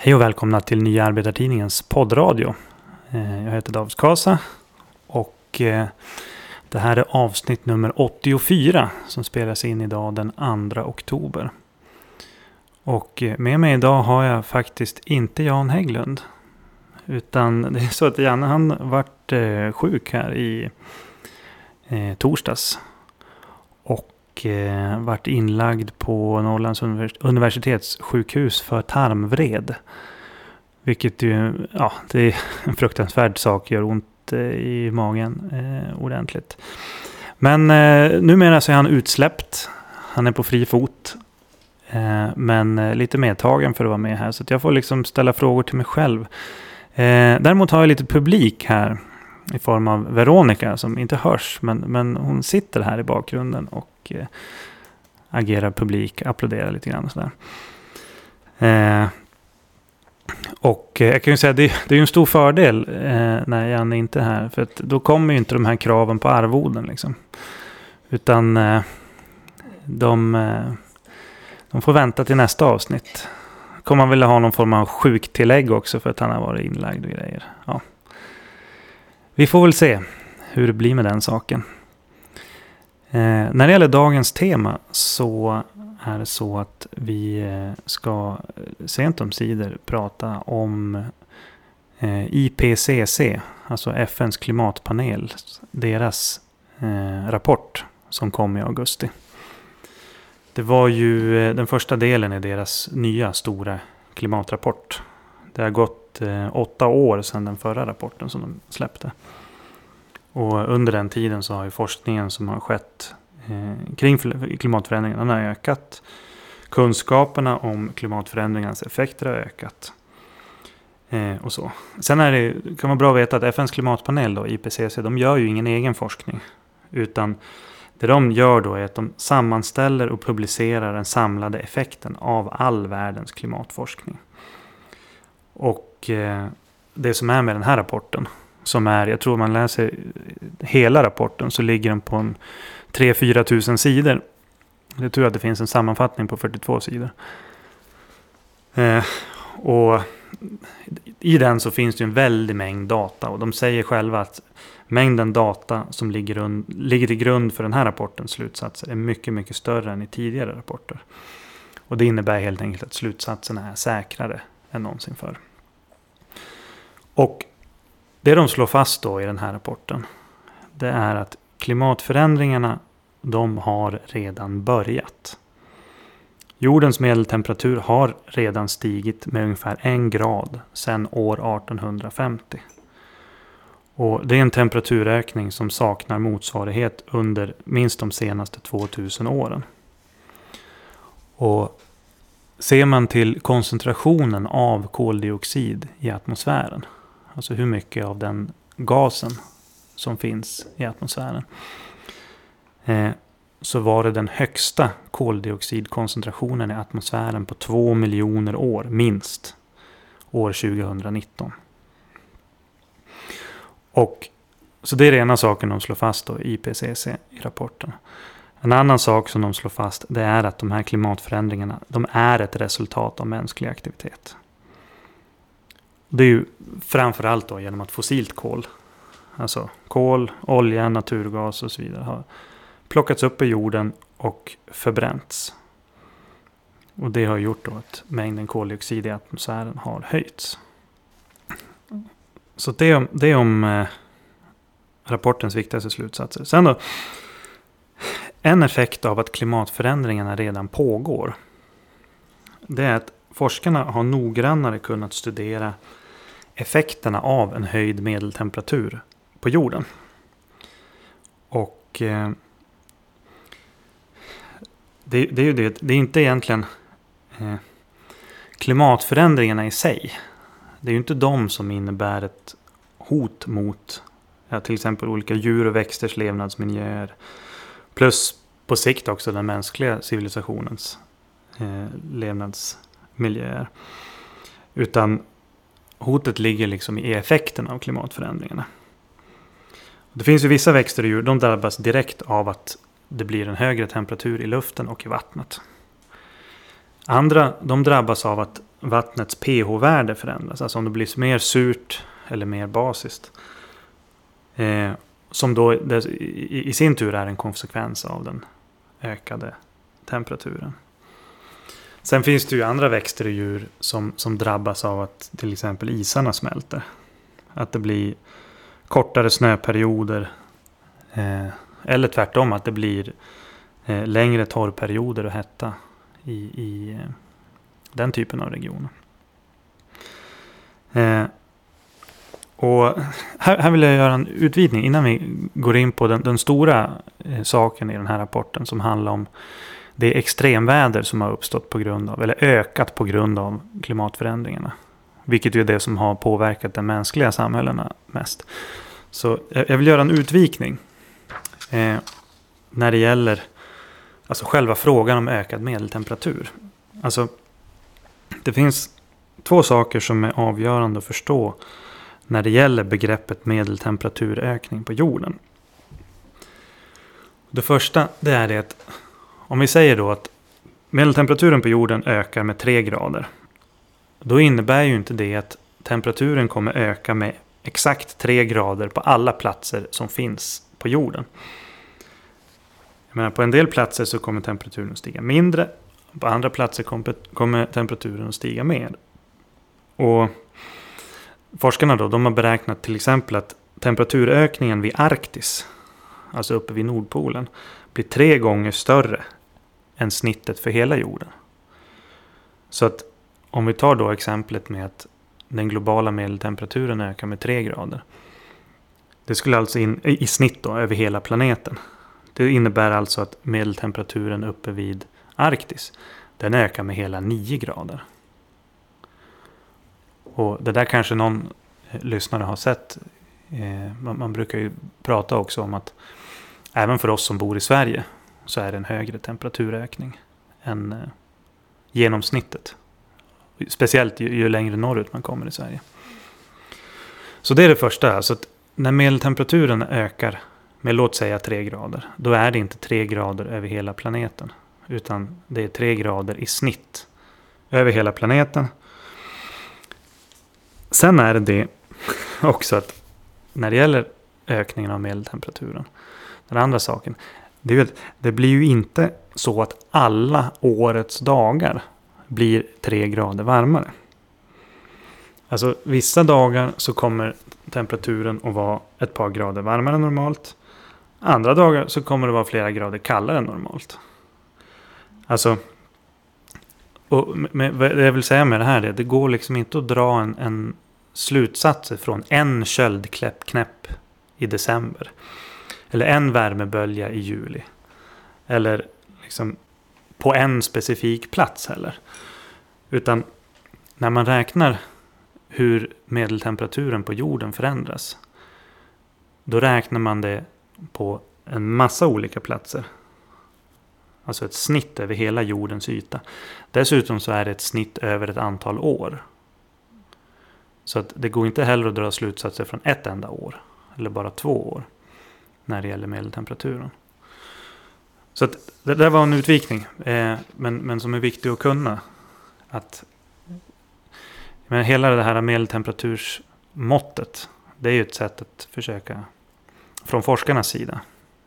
Hej och välkomna till Nya Arbetartidningens poddradio. Eh, jag heter David Kasa och eh, det här är avsnitt nummer 84 som spelas in idag den 2 oktober. Och eh, med mig idag har jag faktiskt inte Jan Hägglund. Utan det är så att Janne han vart sjuk här i torsdags. Och eh, vart inlagd på Norrlands universitetssjukhus för tarmvred. Vilket ju, ja, det är en fruktansvärd sak, gör ont eh, i magen eh, ordentligt. Men eh, numera så är han utsläppt. Han är på fri fot. Eh, men eh, lite medtagen för att vara med här. Så jag får liksom ställa frågor till mig själv. Eh, däremot har jag lite publik här. I form av Veronica som inte hörs. Men, men hon sitter här i bakgrunden och eh, agerar publik. Applåderar lite grann och sådär. Eh, och eh, jag kan ju säga att det, det är en stor fördel eh, när Janne inte är här. För att då kommer ju inte de här kraven på arvoden. Liksom. Utan eh, de, eh, de får vänta till nästa avsnitt. Kommer man vilja ha någon form av sjuktillägg också för att han har varit inlagd och grejer. Ja. Vi får väl se hur det blir med den saken. Eh, när det gäller dagens tema så är det så att vi eh, ska eh, sent om sidor prata om eh, IPCC, alltså FNs klimatpanel, deras eh, rapport som kom i augusti. Det var ju den första delen i deras nya stora klimatrapport. Det har gått Eh, åtta år sedan den förra rapporten som de släppte. Och under den tiden så har ju forskningen som har skett eh, kring klimatförändringarna har ökat. Kunskaperna om klimatförändringarnas effekter har ökat. Eh, och så. Sen är det, kan vara bra att veta att FNs klimatpanel, då, IPCC, de gör ju ingen egen forskning. Utan det de gör då är att de sammanställer och publicerar den samlade effekten av all världens klimatforskning. Och och eh, det som är med den här rapporten, som är, jag tror man läser hela rapporten, så ligger den på en 3-4 tusen sidor. Det tror jag att det finns en sammanfattning på 42 sidor. Eh, och i den så finns det en väldig mängd data. Och de säger själva att mängden data som ligger, ligger till grund för den här rapportens slutsatser är mycket, mycket större än i tidigare rapporter. Och det innebär helt enkelt att slutsatserna är säkrare än någonsin förr. Och det de slår fast då i den här rapporten. Det är att klimatförändringarna de har redan börjat. Jordens medeltemperatur har redan stigit med ungefär en grad sedan år 1850. Och det är en temperaturökning som saknar motsvarighet under minst de senaste 2000 åren. Och ser man till koncentrationen av koldioxid i atmosfären, alltså hur mycket av den gasen som finns i atmosfären, Eh, så var det den högsta koldioxidkoncentrationen i atmosfären på två miljoner år, minst, år 2019. Och så det är den ena saken de slår fast då, IPCC i rapporten. En annan sak som de slår fast det är att de här klimatförändringarna de är ett resultat av mänsklig aktivitet. Det är ju framförallt då genom att fossilt kol, alltså kol, olja, naturgas och så vidare har plockats upp i jorden och förbränts. Och det har gjort då att mängden koldioxid i atmosfären har höjts. Så det, om, det är om eh, rapportens viktigaste slutsatser. Sen då. En effekt av att klimatförändringarna redan pågår. Det är att forskarna har noggrannare kunnat studera effekterna av en höjd medeltemperatur på jorden. Och eh, det, det, är ju det, det är inte egentligen eh, klimatförändringarna i sig. Det är ju inte de som innebär ett hot mot ja, till exempel olika djur och växters levnadsmiljöer. Plus på sikt också den mänskliga civilisationens eh, levnadsmiljöer. Utan hotet ligger liksom i effekten av klimatförändringarna. Det finns ju vissa växter och djur, de drabbas direkt av att det blir en högre temperatur i luften och i vattnet. Andra de drabbas av att vattnets pH-värde förändras. Alltså om det blir mer surt eller mer basiskt. Eh, som då i, i sin tur är en konsekvens av den ökade temperaturen. Sen finns det ju andra växter och djur som, som drabbas av att till exempel isarna smälter. Att det blir kortare snöperioder. Eh, eller tvärtom att det blir eh, längre torrperioder och hetta i, i eh, den typen av regioner. Eh, och här, här, vill jag göra en utvidgning innan vi går in på den, den stora eh, saken i den här rapporten som handlar om det extremväder som har uppstått på grund av, eller ökat på grund av klimatförändringarna. Vilket ju är det som har påverkat de mänskliga samhällena mest. Så jag vill göra en utvikning. Eh, när det gäller alltså själva frågan om ökad medeltemperatur. Alltså, det finns två saker som är avgörande att förstå när det gäller begreppet medeltemperaturökning på jorden. Det första det är det att om vi säger då att medeltemperaturen på jorden ökar med 3 grader. Då innebär ju inte det att temperaturen kommer öka med exakt 3 grader på alla platser som finns på jorden. Jag menar, på en del platser så kommer temperaturen att stiga mindre. På andra platser kommer temperaturen att stiga mer. Och forskarna då, de har beräknat till exempel att temperaturökningen vid Arktis, alltså uppe vid Nordpolen, blir tre gånger större än snittet för hela jorden. Så att om vi tar då exemplet med att den globala medeltemperaturen ökar med 3 grader. Det skulle alltså in, i snitt då över hela planeten. Det innebär alltså att medeltemperaturen uppe vid Arktis den ökar med hela 9 grader. Och det där kanske någon eh, lyssnare har sett. Eh, man, brukar ju prata också om att även för oss som bor i Sverige så är det en högre temperaturökning än eh, genomsnittet. Speciellt ju, ju, längre norrut man kommer i Sverige. Så det är det första. Alltså att när medeltemperaturen ökar med låt säga 3 grader. Då är det inte 3 grader över hela planeten. Utan det är 3 grader i snitt över hela planeten. Sen är det det också att när det gäller ökningen av medeltemperaturen. Den andra saken. Det, är det blir ju inte så att alla årets dagar blir tre grader varmare. Alltså vissa dagar så kommer temperaturen att vara ett par grader varmare än normalt. Andra dagar så kommer det vara flera grader kallare än normalt. Alltså, och med, det jag vill säga med det här är att det går liksom inte att dra en, en slutsats från en köldknäpp i december. Eller en värmebölja i juli. Eller liksom på en specifik plats heller. Utan när man räknar hur medeltemperaturen på jorden förändras. Då räknar man det på en massa olika platser. Alltså ett snitt över hela jordens yta. Dessutom så är det ett snitt över ett antal år. Så att det går inte heller att dra slutsatser från ett enda år. Eller bara två år. När det gäller medeltemperaturen. Så att det där var en utvikning. Eh, men, men som är viktig att kunna. Att men hela det här medeltemperatursmåttet. Det är ju ett sätt att försöka från forskarnas sida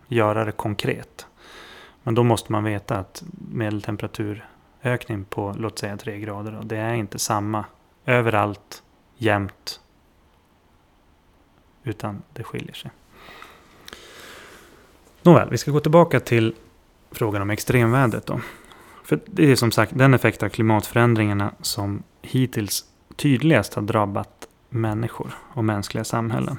göra det konkret. Men då måste man veta att medeltemperaturökning på låt säga 3 grader. Då, det är inte samma överallt jämnt. Utan det skiljer sig. Nåväl, vi ska gå tillbaka till frågan om extremvädret då. För det är som sagt den effekt av klimatförändringarna som hittills tydligast har drabbat människor och mänskliga samhällen.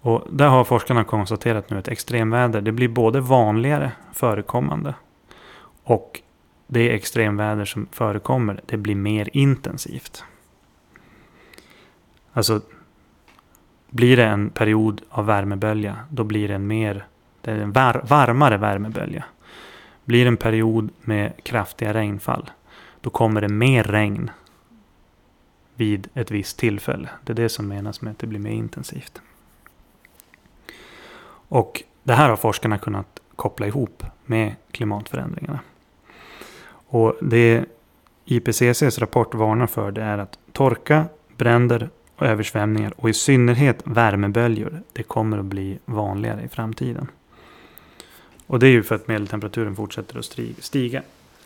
Och där har forskarna konstaterat nu att extremväder det blir både vanligare förekommande och det extremväder som förekommer det blir mer intensivt. Alltså blir det en period av värmebölja då blir det en mer det är en var, varmare värmebölja. Blir det en period med kraftiga regnfall då kommer det mer regn vid ett visst tillfälle. Det är det som menas med att det blir mer intensivt. Och det här har forskarna kunnat koppla ihop med klimatförändringarna. Och det IPCCs rapport varnar för det är att torka, bränder och översvämningar och i synnerhet värmeböljor, det kommer att bli vanligare i framtiden. Och det är ju för att medeltemperaturen fortsätter att stiga.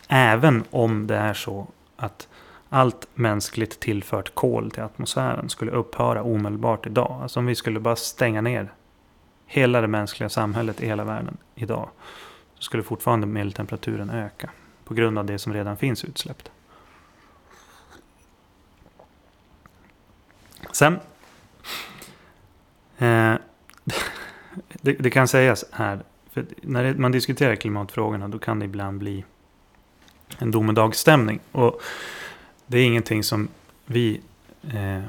Även om det är så att allt mänskligt tillfört kol till atmosfären skulle upphöra omedelbart idag. Alltså om vi skulle bara stänga ner hela det mänskliga samhället i hela världen idag. Så skulle fortfarande medeltemperaturen öka. På grund av det som redan finns utsläppt. Sen. Eh, det, det, kan sägas här. För när man diskuterar klimatfrågorna då kan det ibland bli en domedagsstämning. Och det är ingenting som vi, eh,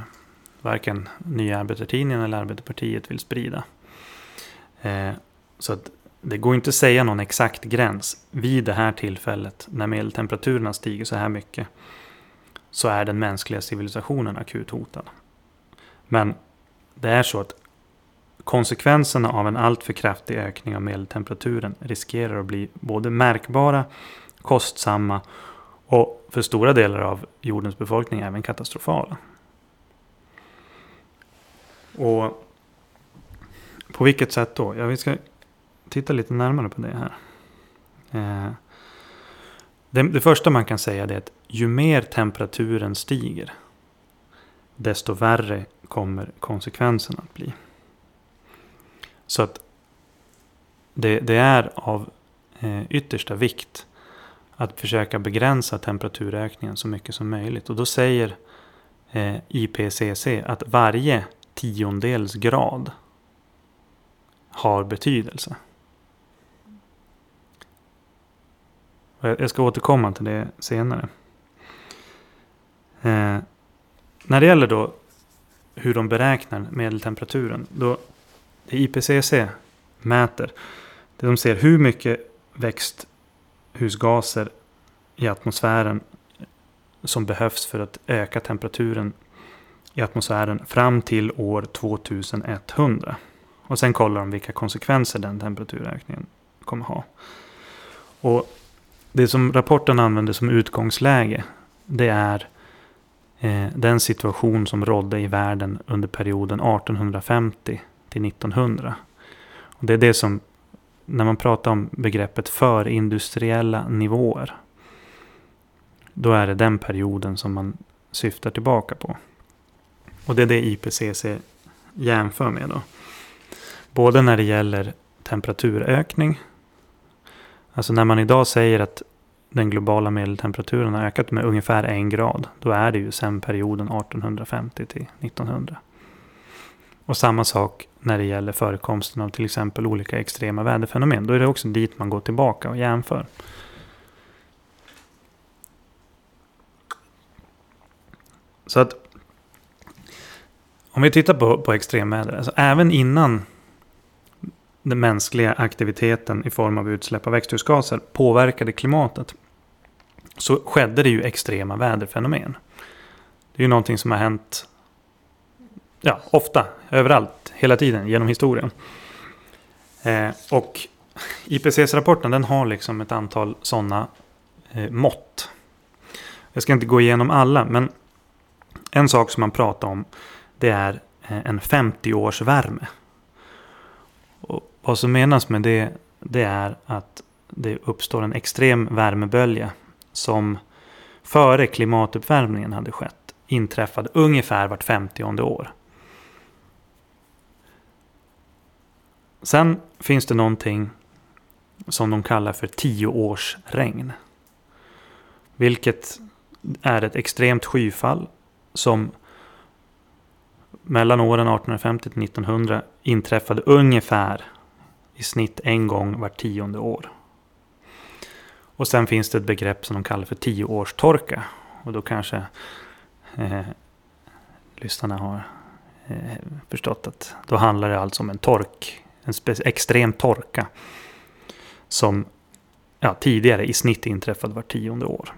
varken Nya Arbetartidningen eller Arbetarpartiet vill sprida. Eh, så att det går inte att säga någon exakt gräns vid det här tillfället när medeltemperaturerna stiger så här mycket. Så är den mänskliga civilisationen akut hotad. Men det är så att konsekvenserna av en alltför kraftig ökning av medeltemperaturen riskerar att bli både märkbara, kostsamma och för stora delar av jordens befolkning även katastrofala. Och på vilket sätt då? Ja, vi ska titta lite närmare på det här. Eh, det, det, första man kan säga är att ju mer temperaturen stiger, desto värre kommer konsekvenserna att bli. Så att det, det är av eh, yttersta vikt att försöka begränsa temperaturökningen så mycket som möjligt. Och då säger eh, IPCC att varje tiondels grad har betydelse. Jag ska återkomma till det senare. Eh, när det gäller då hur de beräknar medeltemperaturen. Då det IPCC mäter. Det de ser hur mycket växthusgaser i atmosfären som behövs för att öka temperaturen i atmosfären fram till år 2100. Och sen kollar de vilka konsekvenser den temperaturökningen kommer ha. Och det som rapporten använder som utgångsläge det är Eh, den situation som rådde i världen under perioden 1850 till 1900. Och det är det som, när man pratar om begreppet förindustriella nivåer, då är det den perioden som man syftar tillbaka på. Och det är det IPCC jämför med då. Både när det gäller temperaturökning, alltså när man idag säger att den globala medeltemperaturen har ökat med ungefär en grad, då är det ju sedan perioden 1850 till 1900. Och samma sak när det gäller förekomsten av till exempel olika extrema väderfenomen. Då är det också dit man går tillbaka och jämför. Så att om vi tittar på, på extremväder, alltså även innan den mänskliga aktiviteten i form av utsläpp av växthusgaser påverkade klimatet så skedde det ju extrema väderfenomen. Det är ju någonting som har hänt ja, ofta, överallt, hela tiden genom historien. Eh, och IPCC-rapporten den har liksom ett antal sådana eh, mått. Jag ska inte gå igenom alla, men en sak som man pratar om det är eh, en 50-års värme. Och vad som menas med det, det är att det uppstår en extrem värmebölja som före klimatuppvärmningen hade skett inträffade ungefär vart 50 år. Sen finns det någonting som de kallar för tioårsregn. Vilket är ett extremt skyfall som mellan åren 1850 till 1900 inträffade ungefär i snitt en gång vart tionde år. Och sen finns det ett begrepp som de kallar för tioårstorka. Och då kanske eh, lyssnarna har eh, förstått att då handlar det alltså om en tork en extrem torka. Som ja, tidigare i snitt inträffade var tionde år.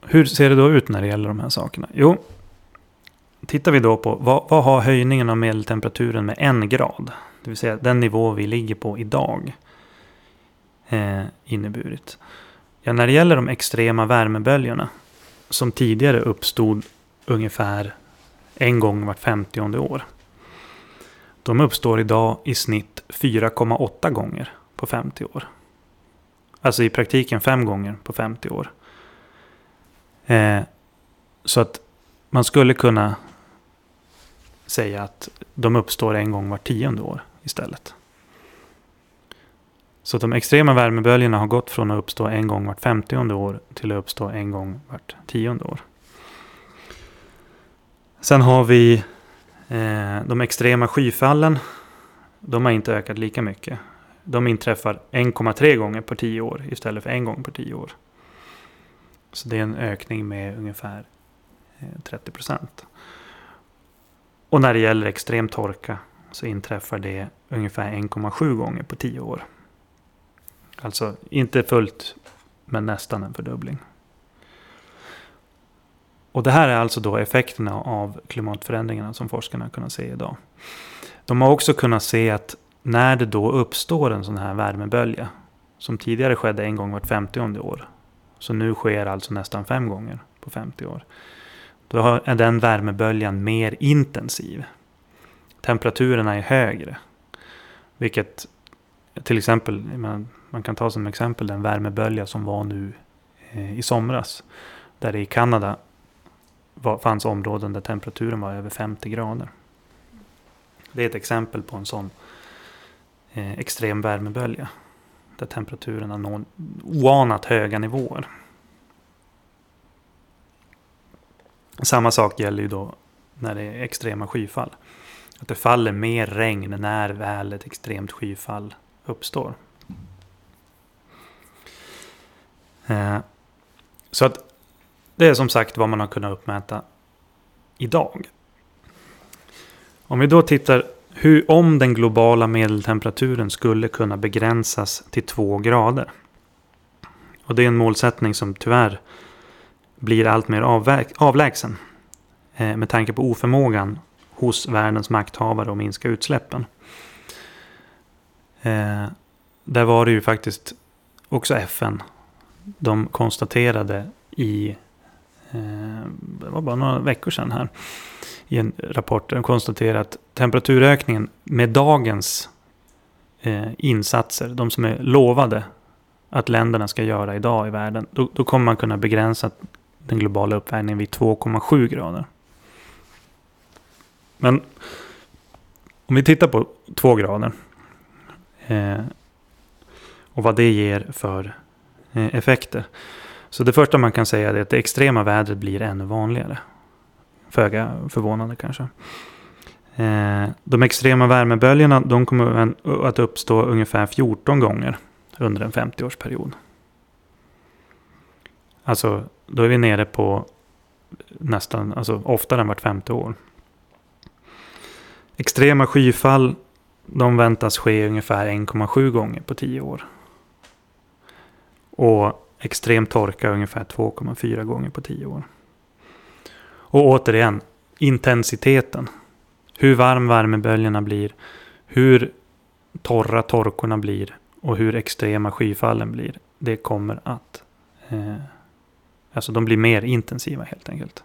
Hur ser det då ut när det gäller de här sakerna? Jo, tittar vi då på vad, vad har höjningen av medeltemperaturen med en grad? Det vill säga den nivå vi ligger på idag. eh, inneburit? Ja, när det gäller de extrema värmeböljorna som tidigare uppstod ungefär en gång vart 50 år. De uppstår idag i snitt 4,8 gånger på 50 år. Alltså i praktiken fem gånger på 50 år. Eh, så att man skulle kunna säga att de uppstår en gång vart tionde år istället. Så de extrema värmeböljorna har gått från att uppstå en gång vart femtionde år till att uppstå en gång vart tionde år. Sen har vi eh, de extrema skyfallen. De har inte ökat lika mycket. De inträffar 1,3 gånger på 10 år istället för en gång på 10 år. Så det är en ökning med ungefär eh, 30 procent. Och när det gäller extrem torka så inträffar det ungefär 1,7 gånger på 10 år. Alltså inte fullt, men nästan en fördubbling. Och det här är alltså då effekterna av klimatförändringarna som forskarna har kunnat se idag. De har också kunnat se att när det då uppstår en sån här värmebölja, som tidigare skedde en gång vart 50 år, så nu sker alltså nästan fem gånger på 50 år. Då är den värmeböljan mer intensiv. Temperaturerna är högre. Vilket till exempel, man, man kan ta som exempel den värmebölja som var nu eh, i somras. Där det i Kanada var, fanns områden där temperaturen var över 50 grader. Det är ett exempel på en sån eh, extrem värmebölja. Där temperaturerna når oanat höga nivåer. Samma sak gäller ju då när det är extrema skyfall. Att det faller mer regn när väl ett extremt skyfall uppstår. Eh, så att det är som sagt vad man har kunnat uppmäta idag. Om vi då tittar hur, om den globala medeltemperaturen skulle kunna begränsas till 2 grader. Och det är en målsättning som tyvärr blir allt mer avlägsen. Eh, med tanke på oförmågan hos världens makthavare och minska utsläppen. Eh, där var det ju faktiskt också FN. De konstaterade i, eh, det var bara några veckor sedan här, i en rapport. De konstaterade att temperaturökningen med dagens eh, insatser, de som är lovade att länderna ska göra idag i världen, då, då kommer man kunna begränsa den globala uppvärmningen vid 2,7 grader. Men om vi tittar på två grader eh, och vad det ger för eh, effekter. Så det första man kan säga är att det extrema vädret blir ännu vanligare. Föga förvånande kanske. Eh, de extrema värmeböljorna de kommer att uppstå ungefär 14 gånger under en 50-årsperiod. Alltså, då är vi nere på nästan, alltså oftare än vart femte år. Extrema skyfall, de väntas ske ungefär 1,7 gånger på 10 år. Och extrem torka ungefär 2,4 gånger på 10 år. Och återigen, intensiteten. Hur varm värmeböljorna blir, hur torra torkorna blir och hur extrema skyfallen blir. Det kommer att eh, Alltså de blir mer intensiva helt enkelt.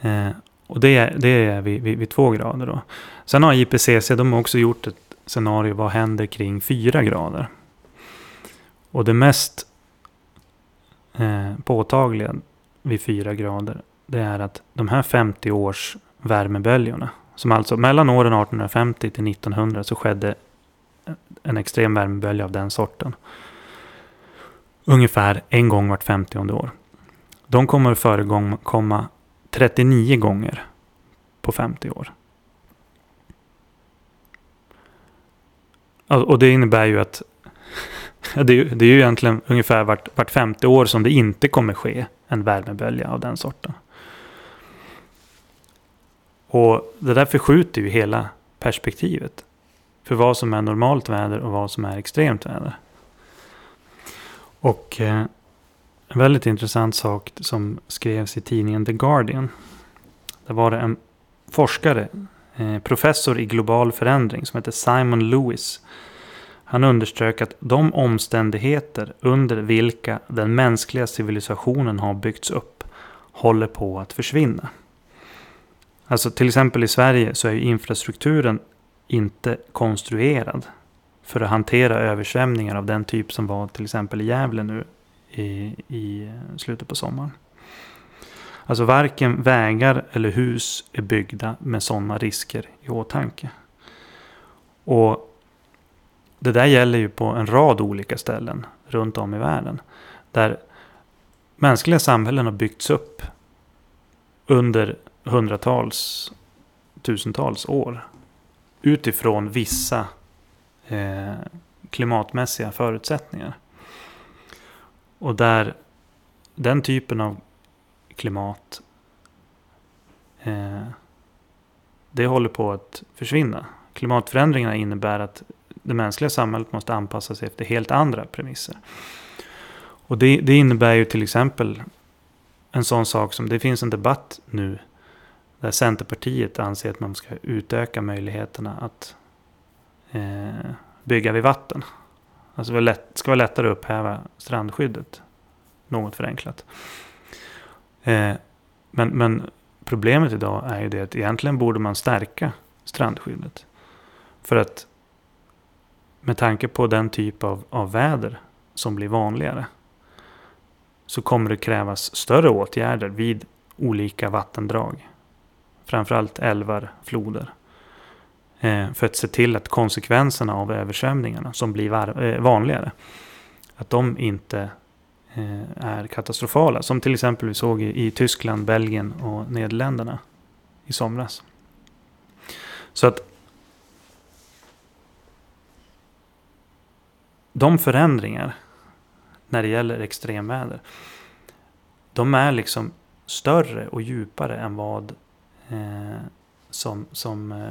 Eh, och det är, det är vid, vid, vid, två grader då. Sen har IPCC de har också gjort ett scenario vad händer kring fyra grader. Och det mest eh, påtagliga vid fyra grader det är att de här 50 års värmeböljorna som alltså mellan åren 1850 till 1900 så skedde en extrem värmebölja av den sorten ungefär en gång vart 50 år. De kommer att förekomma 39 gånger på 50 år. Och det innebär ju att det är, det är ju egentligen ungefär vart, vart 50 år som det inte kommer ske en värmebölja av den sorten. Och det där förskjuter ju hela perspektivet. För vad som är normalt väder och vad som är extremt väder. Och eh, en väldigt intressant sak som skrevs i tidningen The Guardian. Där var det en forskare, eh, professor i global förändring som heter Simon Lewis. Han underströk att de omständigheter under vilka den mänskliga civilisationen har byggts upp håller på att försvinna. Alltså till exempel i Sverige så är infrastrukturen inte konstruerad för att hantera översvämningar av den typ som var till exempel i Gävle nu i, i slutet på sommaren. Alltså varken vägar eller hus är byggda med sådana risker i åtanke. Och det där gäller ju på en rad olika ställen runt om i världen. Där mänskliga samhällen har byggts upp under hundratals, tusentals år. Utifrån vissa eh, klimatmässiga förutsättningar. Och där den typen av klimat eh, det håller på att försvinna. Klimatförändringarna innebär att det mänskliga samhället måste anpassa sig efter helt andra premisser. Och det, det innebär ju till exempel en sån sak som det finns en debatt nu där Centerpartiet anser att man ska utöka möjligheterna att eh, bygga vid vatten. Alltså det ska vara lättare att upphäva strandskyddet. Något förenklat. Eh, men, men problemet idag är ju det att egentligen borde man stärka strandskyddet. För att med tanke på den typ av, av väder som blir vanligare så kommer det krävas större åtgärder vid olika vattendrag. Framförallt älvar, floder. Eh, för att se till att konsekvenserna av översvämningarna som blir var, eh, vanligare, att de inte eh, är katastrofala. Som till exempel vi såg i, i Tyskland, Belgien och Nederländerna i somras. Så att de förändringar när det gäller extremväder. De är liksom större och djupare än vad eh, som, som eh,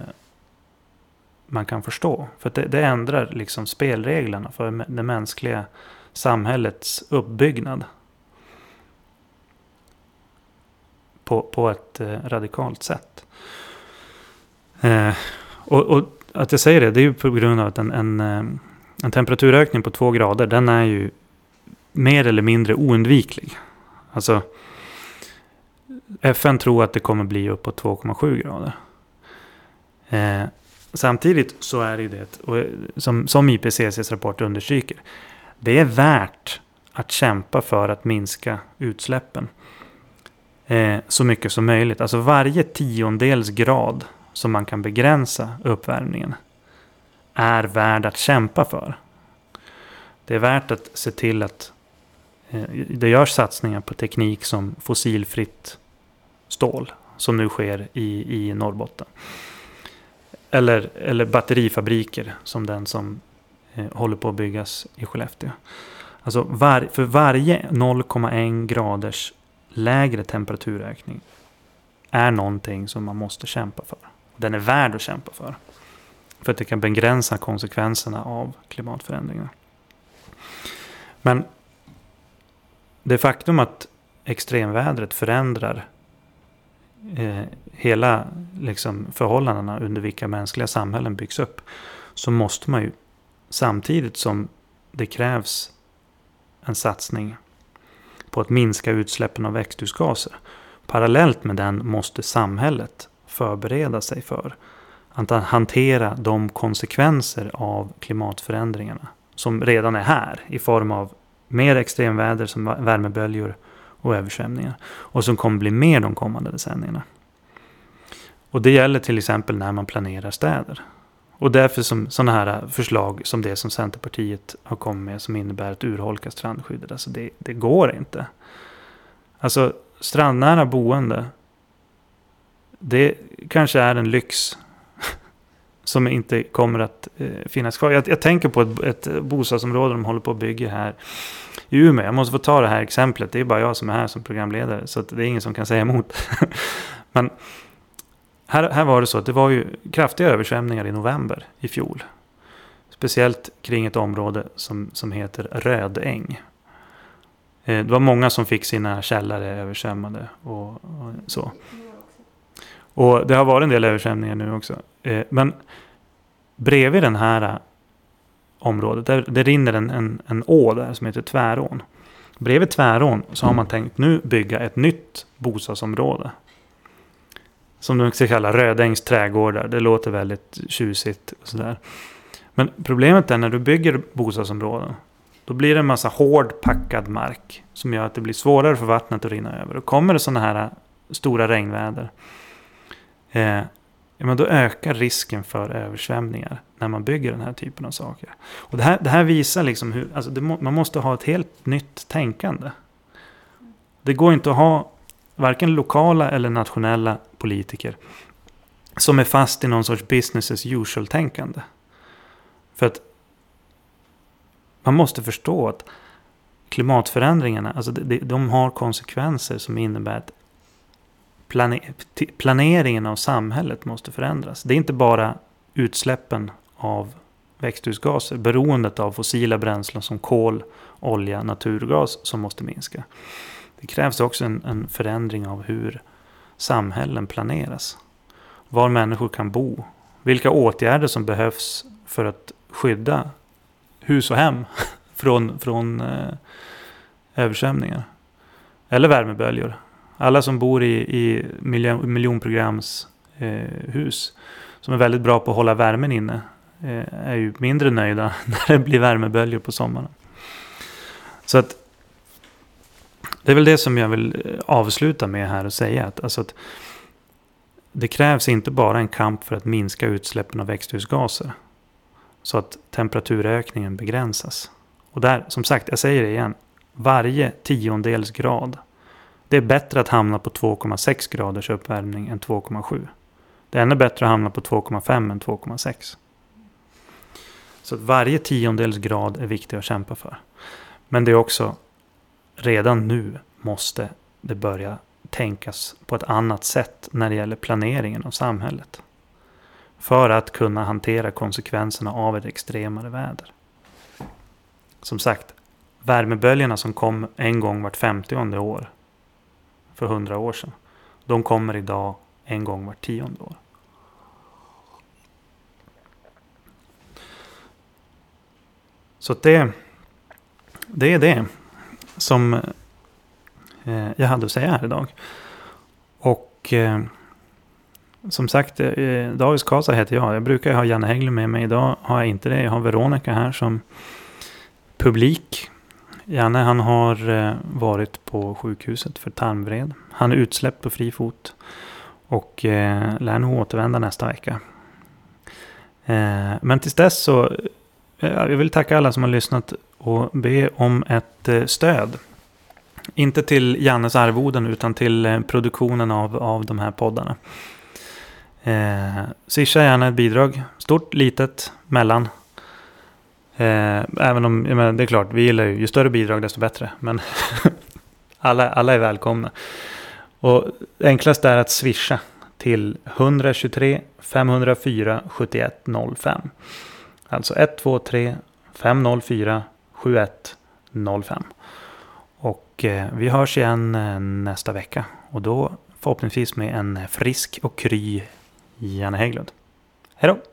man kan förstå. För det, det, ändrar liksom spelreglerna för det mänskliga samhällets uppbyggnad. På, på ett eh, radikalt sätt. Eh, och, och, att jag säger det, det är ju på grund av att en, en, eh, en temperaturökning på två grader, den är ju mer eller mindre oundviklig. Alltså, FN tror att det kommer bli uppåt 2,7 grader. Eh, samtidigt så är det det, och eh, som, som IPCCs rapport understryker, det är värt att kämpa för att minska utsläppen eh, så mycket som möjligt. Alltså varje tiondels grad som man kan begränsa uppvärmningen är värd att kämpa för. Det är värt att se till att eh, det görs satsningar på teknik som fossilfritt stål som nu sker i, i Norrbotten. Eller, eller batterifabriker som den som eh, håller på att byggas i Skellefteå. Alltså var, för varje 0,1 graders lägre temperaturökning är någonting som man måste kämpa för. Den är värd att kämpa för. För att det kan begränsa konsekvenserna av klimatförändringarna. Men det faktum att extremvädret förändrar eh, hela liksom, förhållandena under vilka mänskliga samhällen byggs upp. Så måste man ju samtidigt som det krävs en satsning på att minska utsläppen av växthusgaser. Parallellt med den måste samhället förbereda sig för att hantera de konsekvenser av klimatförändringarna som redan är här i form av mer extremväder som värmeböljor och översvämningar. Och som kommer bli mer de kommande decennierna. Och det gäller till exempel när man planerar städer. Och därför som sådana här förslag som det som Centerpartiet har kommit med som innebär att urholka strandskyddet. Alltså det, det går inte. Alltså strandnära boende. Det kanske är en lyx som inte kommer att eh, finnas kvar. Jag, jag, tänker på ett, ett bostadsområde de håller på att bygga här i Umeå. Jag måste få ta det här exemplet. Det är bara jag som är här som programledare. Så det är ingen som kan säga emot. Men här, här var det så att det var ju kraftiga översvämningar i november i fjol. Speciellt kring ett område som, som heter Rödäng. Eh, det var många som fick sina källare översvämmade och, och så. Och det har varit en del översvämningar nu också. Eh, men bredvid den här området. Där, det rinner en, en, en å där som heter Tvärån. Bredvid Tvärån så har man tänkt nu bygga ett nytt bostadsområde. Som de ska kalla Rödängs trädgårdar. Det låter väldigt tjusigt och sådär. Men problemet är när du bygger bostadsområden. Då blir det en massa hård packad mark. Som gör att det blir svårare för vattnet att rinna över. Och kommer det sådana här äh, stora regnväder. Eh, ja, men då ökar risken för översvämningar när man bygger den här typen av saker. Och det här, det här visar liksom hur, alltså må, man måste ha ett helt nytt tänkande. Det går inte att ha varken lokala eller nationella politiker som är fast i någon sorts business as usual-tänkande. För att man måste förstå att klimatförändringarna, alltså de, de har konsekvenser som innebär att planeringen av samhället måste förändras. Det är inte bara utsläppen av växthusgaser, beroendet av fossila bränslen som kol, olja, naturgas som måste minska. Det krävs också en, en förändring av hur samhällen planeras. Var människor kan bo. Vilka åtgärder som behövs för att skydda hus och hem från, från eh, översvämningar. Eller värmeböljor. Alla som bor i, i miljon, miljonprogramshus eh, som är väldigt bra på att hålla värmen inne Eh, är ju mindre nöjda när det blir värmeböljor på sommaren. Så att det är väl det som jag vill eh, avsluta med här och säga. Att, alltså att det krävs inte bara en kamp för att minska utsläppen av växthusgaser. Så att temperaturökningen begränsas. Och där, som sagt, jag säger det igen. Varje tiondels grad det är bättre att hamna på 2,6 graders uppvärmning än 2,7. Det är ännu bättre att hamna på 2,5 än 2,6. Så att varje tiondels grad är viktig att kämpa för. Men det är också redan nu måste det börja tänkas på ett annat sätt när det gäller planeringen av samhället. För att kunna hantera konsekvenserna av ett extremare väder. Som sagt, värmeböljorna som kom en gång vart 50 år för hundra år sedan. De kommer idag en gång vart tionde år. Så det, det är det som eh, jag hade att säga här idag. Och eh, som sagt, eh, Davis Kasa heter jag. Jag brukar ha Janne Hägglund med mig. Idag har jag inte det. Jag har Veronica här som publik. Janne han har eh, varit på sjukhuset för tarmvred. Han är utsläppt på fri fot. Och eh, lär nog återvända nästa vecka. Eh, men tills dess så Eh, jag vill tacka alla som har lyssnat och be om ett eh, stöd. Inte till Jannes arvoden utan till eh, produktionen av, av de här poddarna. Eh, Swisha gärna ett bidrag. Stort, litet, mellan. Eh, även om, men det är klart, vi gillar ju, ju större bidrag desto bättre. Men alla, alla är välkomna. Och enklast är att swisha till 123 504 7105. Alltså 123 504 7105. Och eh, vi hörs igen eh, nästa vecka. Och då förhoppningsvis med en frisk och kry Janne Hägglund. Hej då!